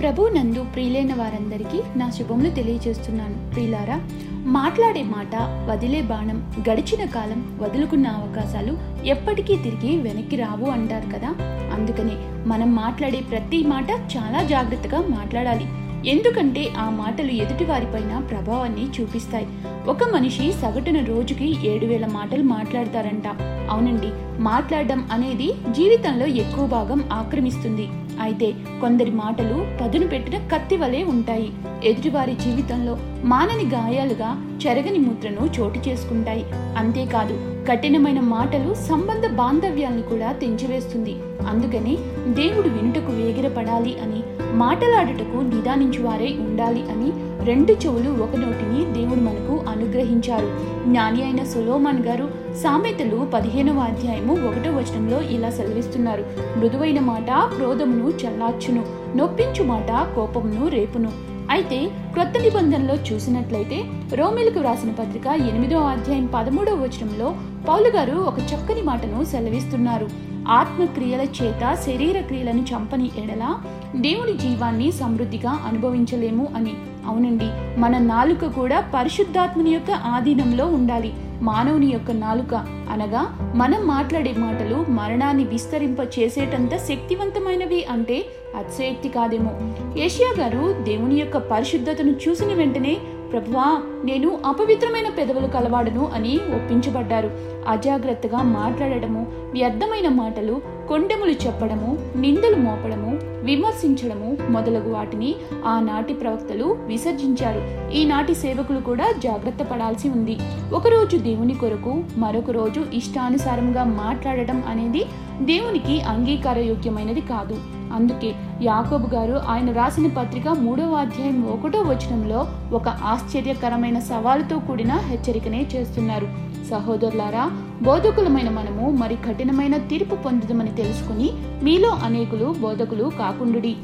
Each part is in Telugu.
ప్రభు నందు ప్రియులైన వారందరికీ నా శుభములు తెలియజేస్తున్నాను. ప్రియులారా మాట్లాడే మాట వదిలే బాణం గడిచిన కాలం వదులుకున్న అవకాశాలు ఎప్పటికీ తిరిగి వెనక్కి రావు అంటారు కదా. అందుకనే మనం మాట్లాడే ప్రతి మాట చాలా జాగ్రత్తగా మాట్లాడాలి. ఎందుకంటే ఆ మాటలు ఎదుటివారిపైన ప్రభావాన్ని చూపిస్తాయి. ఒక మనిషి సగటున రోజుకి ఏడు వేల మాటలు మాట్లాడతారంట. అవునండి మాట్లాడడం అనేది జీవితంలో ఎక్కువ భాగం ఆక్రమిస్తుంది. అయితే కొందరి మాటలు పదును పెట్టిన కత్తి వలె ఉంటాయి. ఎదుటివారి జీవితంలో మానని గాయాలుగా చెరగని ముద్రను చోటు చేసుకుంటాయి. అంతేకాదు కఠినమైన మాటలు సంబంధ బాంధవ్యాల్ని కూడా తెంచివేస్తుంది. అందుకని దేవుడు వినుటకు వేగిరపడాలి అని మాటలాడుటకు నిదానించువారే ఉండాలి అని రెండు చెవులు ఒక నోటిని దేవుడు మనకు అనుగ్రహించారు. జ్ఞాని అయిన సులోమాన్ గారు సామెతలు పదిహేనవ అధ్యాయము ఒకటో వచనంలో ఇలా సెలవిస్తున్నారు. మృదువైన మాట క్రోధమును చల్లార్చును. నొప్పించు మాట కోపమును రేపును. అయితే క్రొత్త నిబంధనలో చూసినట్లయితే రోమిలకు వ్రాసిన పత్రిక ఎనిమిదో అధ్యాయం పదమూడవ వచనంలో పౌలు గారు ఒక చక్కని మాటను సెలవిస్తున్నారు. ఆత్మక్రియల చేత శరీర క్రియలను చంపని ఎడల దేవుని జీవాన్ని సమృద్ధిగా అనుభవించలేము అని. అవునండి మన నాలుక కూడా పరిశుద్ధాత్మని యొక్క ఆధీనంలో ఉండాలి. మానవుని యొక్క నాలుక అనగా మనం మాట్లాడే మాటలు మరణాన్ని విస్తరింప చేసేటంత శక్తివంతమైనవి అంటే అతిశయక్తి కాదేమో. ఏషియా గారు దేవుని యొక్క పరిశుద్ధతను చూసిన వెంటనే ప్రభువా నేను అపవిత్రమైన పెదవులు కలవాడను అని ఒప్పించబడ్డారు. అజాగ్రత్తగా మాట్లాడటము వ్యర్థమైన మాటలు కొండెములు చెప్పడము నిందలు మోపడము విమర్శించడము మొదలగు వాటిని ఆనాటి ప్రవక్తలు విసర్జించారు. ఈనాటి సేవకులు కూడా జాగ్రత్త పడాల్సి ఉంది. ఒకరోజు దేవుని కొరకు మరొక రోజు ఇష్టానుసారంగా మాట్లాడటం అనేది దేవునికి అంగీకారయోగ్యమైనది కాదు. అందుకే యాకోబు గారు ఆయన రాసిన పత్రిక మూడవ అధ్యాయం ఒకటో వచనంలో ఒక ఆశ్చర్యకరమైన సవాలుతో కూడిన హెచ్చరికనే చేస్తున్నారు. సహోదరులారా బోధకులమైన మనము మరి కఠినమైన తీర్పు పొందుదమని తెలుసుకుని మీలో అనేకులు బోధకులు కాకుండుడి.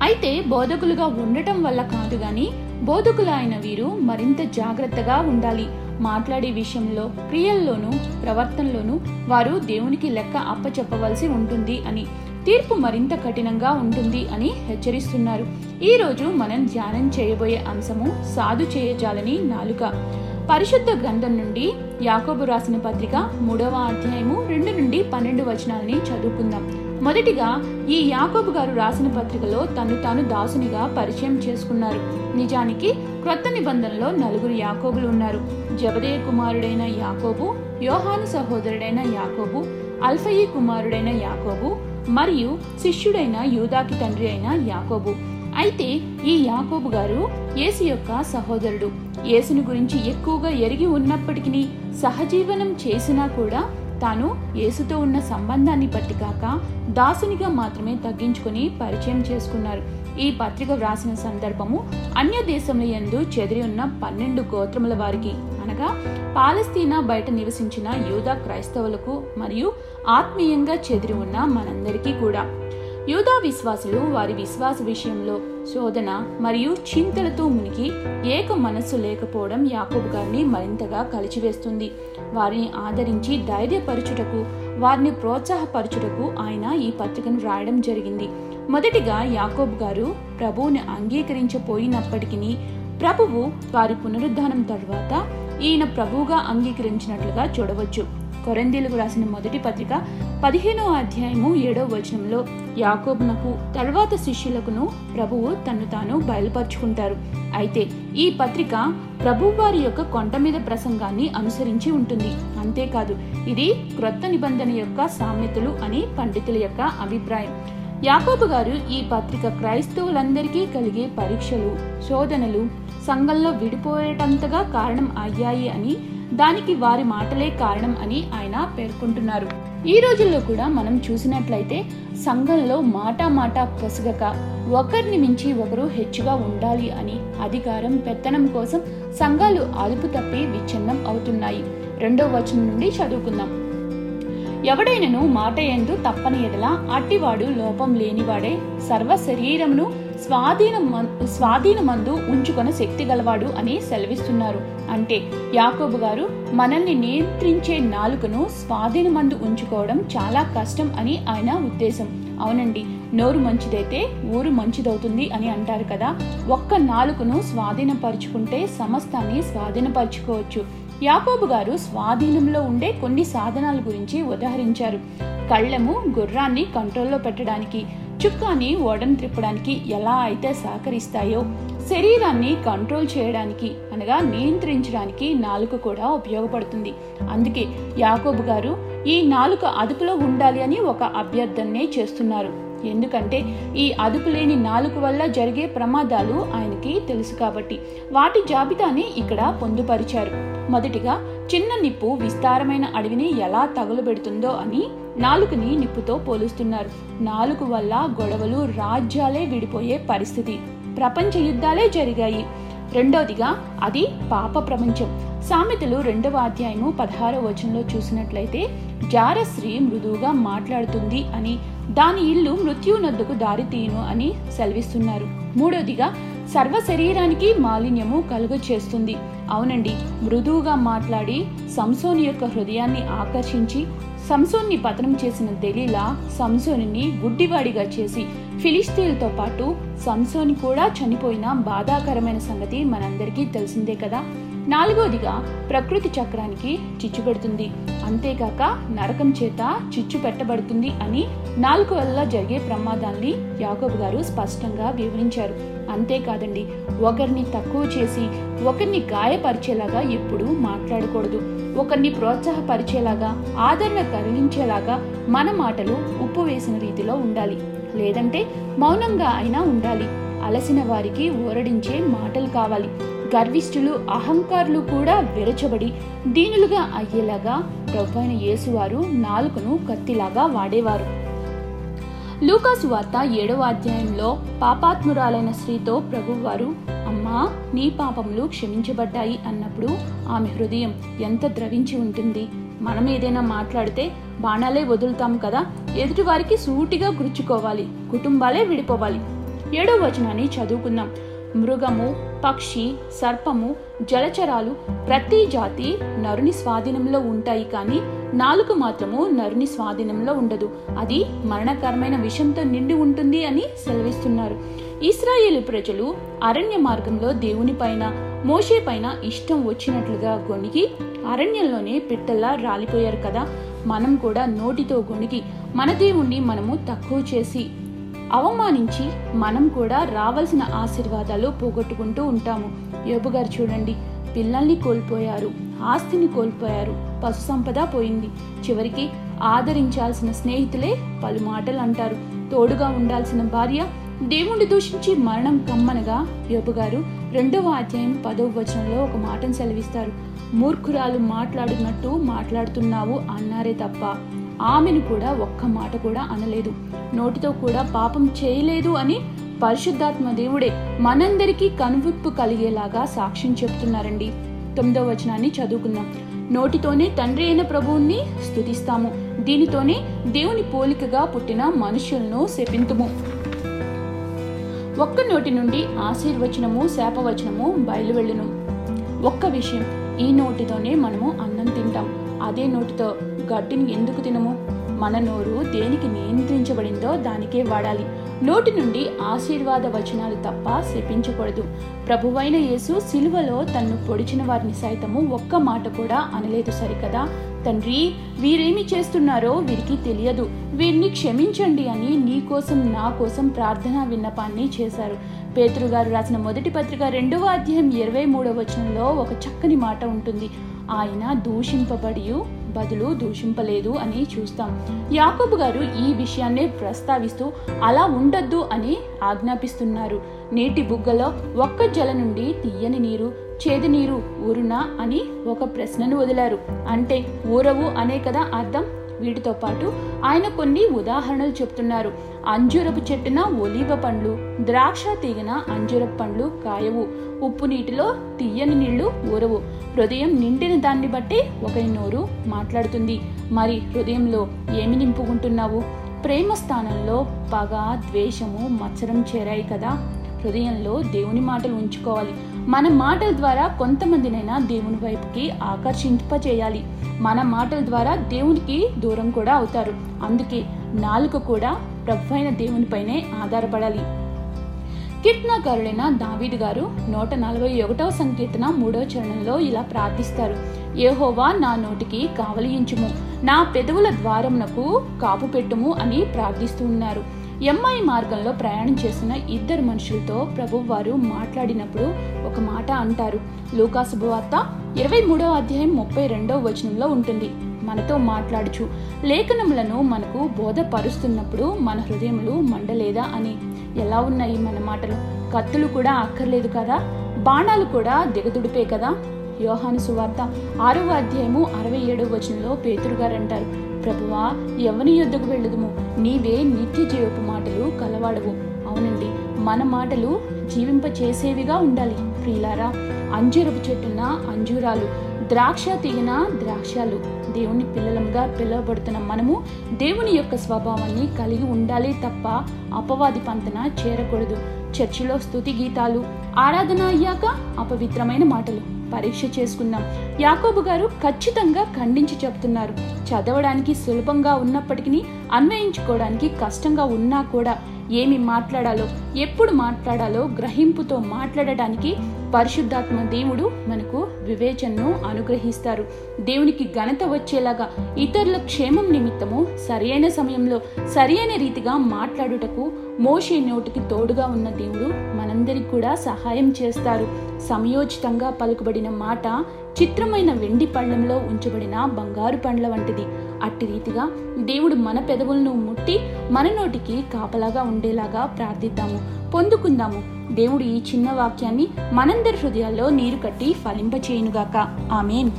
అయితే బోధకులుగా ఉండటం వల్ల కాదు గాని బోధకులైన వీరు మరింత జాగ్రత్తగా ఉండాలి. మాట్లాడే విషయంలో క్రియల్లోనూ ప్రవర్తనలోనూ వారు దేవునికి లెక్క అప్పచెప్పవలసి ఉంటుంది అని తీర్పు మరింత కఠినంగా ఉంటుంది అని హెచ్చరిస్తున్నారు. ఈ రోజు మనం ధ్యానం చేయబోయే అంశము సాధు చేయజాలని నాలుక. పరిశుద్ధ గ్రంథం నుండి యాకోబు రాసిన పత్రిక మూడవ అధ్యాయము రెండు నుండి పన్నెండు వచనాలని చదువుకుందాం. మొదటిగా ఈ యాకోబు గారు రాసిన పత్రికలో తను తాను దాసునిగా పరిచయం చేసుకున్నారు. నిజానికి క్రొత్త నిబంధనలో నలుగురు యాకోబులు ఉన్నారు. జబదే కుమారుడైన యాకోబు యోహాను సహోదరుడైన యాకోబు అల్ఫయి కుమారుడైన యాకోబు మరియు శిష్యుడైన యూదాకి తండ్రి అయిన యాకోబు. అయితే ఈ యాకోబు గారు యేసు యొక్క సహోదరుడు. యేసుని గురించి ఎక్కువగా ఎరిగి ఉన్నప్పటికీ సహజీవనం చేసినా కూడా తాను యేసుతో ఉన్న సంబంధాన్ని బట్టి కాక దాసునిగా మాత్రమే తగ్గించుకుని పరిచయం చేసుకున్నారు. ఈ పత్రిక వ్రాసిన సందర్భము అన్య దేశముల యందు చెదిరి ఉన్న పన్నెండు గోత్రముల వారికి అనగా పాలస్తీనా బయట నివసించిన యూదా క్రైస్తవులకు మరియు ఆత్మీయంగా చెదిరి ఉన్న మనందరికీ కూడా. యూదా విశ్వాసులు వారి విశ్వాస విషయంలో శోధన మరియు చింతలతో మునిగి ఏక మనస్సు లేకపోవడం యాకోబు గారిని మరింతగా కలిచివేస్తుంది. వారిని ఆదరించి ధైర్యపరచుటకు వారిని ప్రోత్సాహపరచుటకు ఆయన ఈ పత్రికను రాయడం జరిగింది. మొదటిగా యాకోబు గారు ప్రభువుని అంగీకరించపోయినప్పటికీ ప్రభువు వారి పునరుద్ధానం తర్వాత ఈయన ప్రభువుగా అంగీకరించినట్లుగా చూడవచ్చు. కొరందీలకు రాసిన మొదటి పత్రిక పదిహేనో అధ్యాయము ఏడో వచనంలో యాకోబునకు తర్వాత శిష్యులకును ప్రభువు తన్ను తాను బయలుపరుచుకుంటారు. అయితే ఈ పత్రిక ప్రభువారి యొక్క కొండ మీద ప్రసంగాన్ని అనుసరించి ఉంటుంది. అంతేకాదు ఇది క్రొత్త నిబంధన యొక్క సామెతలు అని పండితుల యొక్క అభిప్రాయం. యాకోబు గారు ఈ పత్రిక క్రైస్తవులందరికీ కలిగే పరీక్షలు శోధనలు సంఘంలో విడిపోయేటంతగా కారణం అయ్యాయి అని దానికి వారి మాటలే కారణం అని ఆయన పేర్కొంటున్నారు. ఈ రోజుల్లో కూడా మనం చూసినట్లయితే సంఘంలో మాటా మాట పొసగక ఒకరిని మించి ఒకరు హెచ్చుగా ఉండాలి అని అధికారం పెత్తనం కోసం సంఘాలు అదుపు తప్పి విచ్ఛిన్నం అవుతున్నాయి. రెండో వచనం నుండి చదువుకుందాం. ఎవడైనను మాట ఎందు తప్పని ఎడల అట్టివాడు లోపం లేనివాడే సర్వ శరీరమును స్వాధీన స్వాధీనమందు ఉంచుకొన శక్తి గలవాడు అని సెలవిస్తున్నారు. అంటే యాకోబు గారు మనల్ని నియంత్రించే నాలుకను స్వాధీనమందు ఉంచుకోవడం చాలా కష్టం అని ఆయన ఉద్దేశం. అవునండి నోరు మంచిదైతే ఊరు మంచిదవుతుంది అని అంటారు కదా. ఒక్క నాలుకను స్వాధీనపరుచుకుంటే సమస్తాన్ని స్వాధీనపరుచుకోవచ్చు. యాకోబు గారు స్వాధీనంలో ఉండే కొన్ని సాధనాల గురించి ఉదాహరించారు. కళ్ళెము గుర్రాన్ని కంట్రోల్లో పెట్టడానికి చుక్కాని ఓడను త్రిప్పడానికి ఎలా అయితే సహకరిస్తాయో శరీరాన్ని కంట్రోల్ చేయడానికి అనగా నియంత్రించడానికి నాలుక కూడా ఉపయోగపడుతుంది. అందుకే యాకోబు గారు ఈ నాలుక అదుపులో ఉండాలి అని ఒక అభ్యర్థననే చేస్తున్నారు. ఎందుకంటే ఈ అదుపు లేని నాలుక వల్ల జరిగే ప్రమాదాలు ఆయనకి తెలుసు కాబట్టి వాటి జాబితాని ఇక్కడ పొందుపరిచారు. మొదటిగా చిన్న నిప్పు విస్తారమైన అడవిని ఎలా తగులబెడుతుందో అని నాలుకని నిప్పుతో పోలుస్తున్నారు. నాలుగు వల్ల గొడవలు రాజ్యాలే విడిపోయే పరిస్థితి. ప్రపంచ యుద్ధాలే జరిగాయి. రెండవదిగా అది పాప ప్రపంచం. సామెతలు రెండవ అధ్యాయము పదహారవ వచనంలో చూసినట్లయితే జారశ్రీ మృదువుగా మాట్లాడుతుంది అని దాని ఇల్లు మృత్యునద్దుకు దారితీయును అని సెలవిస్తున్నారు. మూడవదిగా సర్వ శరీరానికి మాలిన్యము కలుగ చేస్తుంది. అవునండి మృదువుగా మాట్లాడి సంసోని యొక్క హృదయాన్ని ఆకర్షించి సంసోన్ని పతనం చేసిన దెలీలా సంసోనిని గుడ్డివాడిగా చేసి ఫిలిస్తీన్లతో పాటు సంసోని కూడా చనిపోయిన బాధాకరమైన సంగతి మనందరికీ తెలిసిందే కదా. నాలుగోదిగా ప్రకృతి చక్రానికి చిచ్చు పెడుతుంది. అంతేకాక నరకం చేత చిచ్చు పెట్టబడుతుంది అని నాలుగు వల్ల జరిగే ప్రమాదాన్ని యాకోబు గారు స్పష్టంగా వివరించారు. అంతేకాదండి. ఒకరిని తక్కువ చేసి ఒకరిని గాయపరిచేలాగా ఎప్పుడూ మాట్లాడకూడదు. ఒకరిని ప్రోత్సాహపరిచేలాగా ఆదరణ కలిగించేలాగా మన మాటలు ఉప్పు వేసిన రీతిలో ఉండాలి. లేదంటే మౌనంగా అయినా ఉండాలి. అలసిన వారికి ఊరడించే మాటలు కావాలి. గర్విష్ఠులు అహంకారులు కూడా విరచబడి దీనులుగా అయ్యేలాగా ప్రభైన యేసువారు నాలుకను కత్తిలాగా వాడేవారు. లూకాసు వార్త ఏడవ అధ్యాయంలో పాపాత్మురాలైన స్త్రీతో ప్రభువారు అమ్మా నీ పాపములు క్షమించబడ్డాయి అన్నప్పుడు ఆమె హృదయం ఎంత ద్రవించి ఉంటుంది. మనం ఏదైనా మాట్లాడితే బాణాలే వదులుతాం కదా ఎదుటివారికి సూటిగా గుర్చుకోవాలి కుటుంబాలే విడిపోవాలి. ఏడవ వచనాన్ని చదువుకుందాం. మృగము పక్షి సర్పము జలచరాలు ప్రతి జాతి నరుని స్వాధీనంలో ఉంటాయి కానీ నాలుగు మాత్రము నరుని స్వాధీనంలో ఉండదు. అది మరణకరమైన విషంతో నిండి ఉంటుంది అని సెలవిస్తున్నారు. ఇస్రాయేల్ ప్రజలు అరణ్య మార్గంలో దేవుని పైన మోషే పైన ఇష్టం వచ్చినట్లుగా గొణిగి అరణ్యంలోనే పిట్టల్లా రాలిపోయారు కదా. మనం కూడా నోటితో గొణిగి మన దేవుణ్ణి మనము తక్కువ చేసి అవమానించి మనం కూడా రావాల్సిన ఆశీర్వాదాలు పోగొట్టుకుంటూ ఉంటాము. యోబు గారు చూడండి పిల్లల్ని కోల్పోయారు ఆస్తిని కోల్పోయారు పశు సంపద పోయింది. చివరికి ఆదరించాల్సిన స్నేహితులే పలు మాటలు అంటారు. తోడుగా ఉండాల్సిన భార్య దేవుణ్ణి దూషించి మరణం కమ్మనగా యోబు గారు రెండవ అధ్యాయం పదవ వచనంలో ఒక మాటను సెలవిస్తారు. మూర్ఖురాలు మాట్లాడినట్టు మాట్లాడుతున్నావు అన్నారే తప్ప ఆమెను కూడా ఒక్క మాట కూడా అనలేదు. నోటితో కూడా పాపం చేయలేదు అని పరిశుద్ధాత్మ దేవుడే మనందరికీ కనువిప్పు కలిగేలాగా సాక్ష్యం చెప్తున్నారండి తొమ్మిదవ వచనాన్ని చదువుకుందాం. నోటితోనే తండ్రి అయిన ప్రభువుని స్థుతిస్తాము దీనితోనే దేవుని పోలికగా పుట్టిన మనుషులను శపింతుము. ఒక్క నోటి నుండి ఆశీర్వచనము శాపవచనము బయలువెళ్ళును. ఒక్క విషయం ఈ నోటితోనే మనము అన్నం తింటాం. అదే నోటితో గడ్డిని ఎందుకు తినము? మన నోరు దేనికి నియంత్రించబడిందో దానికే వాడాలి. నోటి నుండి ఆశీర్వాద వచనాలు తప్ప శపించకూడదు. ప్రభువైన యేసు సిలువలో తన్ను పొడిచిన వారిని సైతము ఒక్క మాట కూడా అనలేదు. సరికదా? తండ్రి వీరేమి చేస్తున్నారో వీరికి తెలియదు. వీరిని క్షమించండి అని నీ కోసం నా కోసం ప్రార్థనా విన్నపాన్ని చేశారు. పేతురు గారు రాసిన మొదటి పత్రిక రెండవ అధ్యాయం ఇరవై మూడవ వచనంలో ఒక చక్కని మాట ఉంటుంది. ఆయన దూషింపబడి బదులు దూషింపలేదు అని చూస్తాం. యాకోబు గారు ఈ విషయాన్ని ప్రస్తావిస్తూ అలా ఉండొద్దు అని ఆజ్ఞాపిస్తున్నారు. నీటి బుగ్గలో ఒక్క జల నుండి తీయని నీరు చేదు నీరు ఊరునా అని ఒక ప్రశ్నను వదిలారు. అంటే ఊరవు అనే కదా అర్థం? వీటితో పాటు ఆయన కొన్ని ఉదాహరణలు చెప్తున్నారు. అంజూరపు చెట్టున ఒలీవ పండ్లు ద్రాక్ష తీగన అంజూరపు పండ్లు కాయవు. ఉప్పు నీటిలో తీయని నీళ్ళు ఊరవు. హృదయం నిండిన దాన్ని బట్టి ఒకరి నోరు మాట్లాడుతుంది. మరి హృదయంలో ఏమి నింపుకుంటున్నావు? ప్రేమ స్థానంలో పగ ద్వేషము మత్సరం చేరాయి కదా. హృదయంలో దేవుని మాటలు ఉంచుకోవాలి. మన మాటల ద్వారా కొంతమందినైనా దేవుని వైపుకి ఆకర్షింప చేయాలి మన మాటల ద్వారా దేవునికి దూరం కూడా అవుతారు. అందుకే నాలుక కూడా ప్రభు అయిన దేవునిపైనే ఆధారపడాలి. కీర్తనాకారుడైన దావీదు గారు నూట నలభై ఒకటవ సంకీర్తన మూడవ చరణంలో ఇలా ప్రార్థిస్తారు. ఏహోవా నా నోటికి కావలియించుము. నా పెదవుల ద్వారమునకు కాపు పెట్టుము అని ప్రార్థిస్తూ ఉన్నారు. ఎంఐ మార్గంలో ప్రయాణం చేస్తున్న ఇద్దరు మనుషులతో ప్రభు వారు మాట్లాడినప్పుడు ఒక మాట అంటారు. లూకా శుభవార్త ఇరవై మూడవ అధ్యాయం ముప్పై రెండవ వచనంలో ఉంటుంది. మనతో మాట్లాడుచు. లేఖనములను మనకు బోధపరుస్తున్నప్పుడు మన హృదయములు మండలేదా అని. ఎలా ఉన్నాయి మన మాటలు? కత్తులు కూడా అక్కర్లేదు కదా? బాణాలు కూడా దిగదుడిపే కదా? యోహాను సువార్త ఆరవ అధ్యాయము అరవై ఏడవ వచనంలో పేతురు గారు అంటారు. ప్రభువా ఎవని యుద్ధకు వెళ్ళదుము? నీవే నిత్య జీవపు మాటలు కలవాడవు. అవునండి మన మాటలు జీవింప చేసేవిగా ఉండాలి. ప్రియులారా అంజూరపు చెట్టున అంజూరాలు ద్రాక్ష తీగిన ద్రాక్షాలు. దేవుని పిల్లలంగా పిలువబడుతున్న మనము దేవుని యొక్క స్వభావాన్ని కలిగి ఉండాలి తప్ప అపవాది పంతన చేరకూడదు. చర్చిలో స్తుతి గీతాలు ఆరాధన అయ్యాక అపవిత్రమైన మాటలు. పరీక్ష చేసుకుందాం. యాకోబు గారు ఖచ్చితంగా ఖండించి చెప్తున్నారు. చదవడానికి సులభంగా ఉన్నప్పటికీ అన్వయించుకోవడానికి కష్టంగా ఉన్నా కూడా ఏమి మాట్లాడాలో ఎప్పుడు మాట్లాడాలో గ్రహింపుతో మాట్లాడడానికి పరిశుద్ధాత్మ దేవుడు మనకు వివేచనను అనుగ్రహిస్తారు. దేవునికి ఘనత వచ్చేలాగా ఇతరుల క్షేమం నిమిత్తము సరియైన సమయంలో సరియైన రీతిగా మాట్లాడుటకు మోషే నోటికి తోడుగా ఉన్న దేవుడు మనందరికి కూడా సహాయం చేస్తారు. సమయోచితంగా పలుకుబడిన మాట చిత్రమైన వెండి పళ్ళంలో ఉంచబడిన బంగారు పండ్ల వంటిది. అట్టి రీతిగా దేవుడు మన పెదవులను ముట్టి మన నోటికి కాపలాగా ఉండేలాగా ప్రార్థిద్దాము. పొందుకుందాము. దేవుడు ఈ చిన్న వాక్యాన్ని మనందరి హృదయాల్లో నీరు కట్టి ఫలింపచేయునుగాక. ఆమెన్.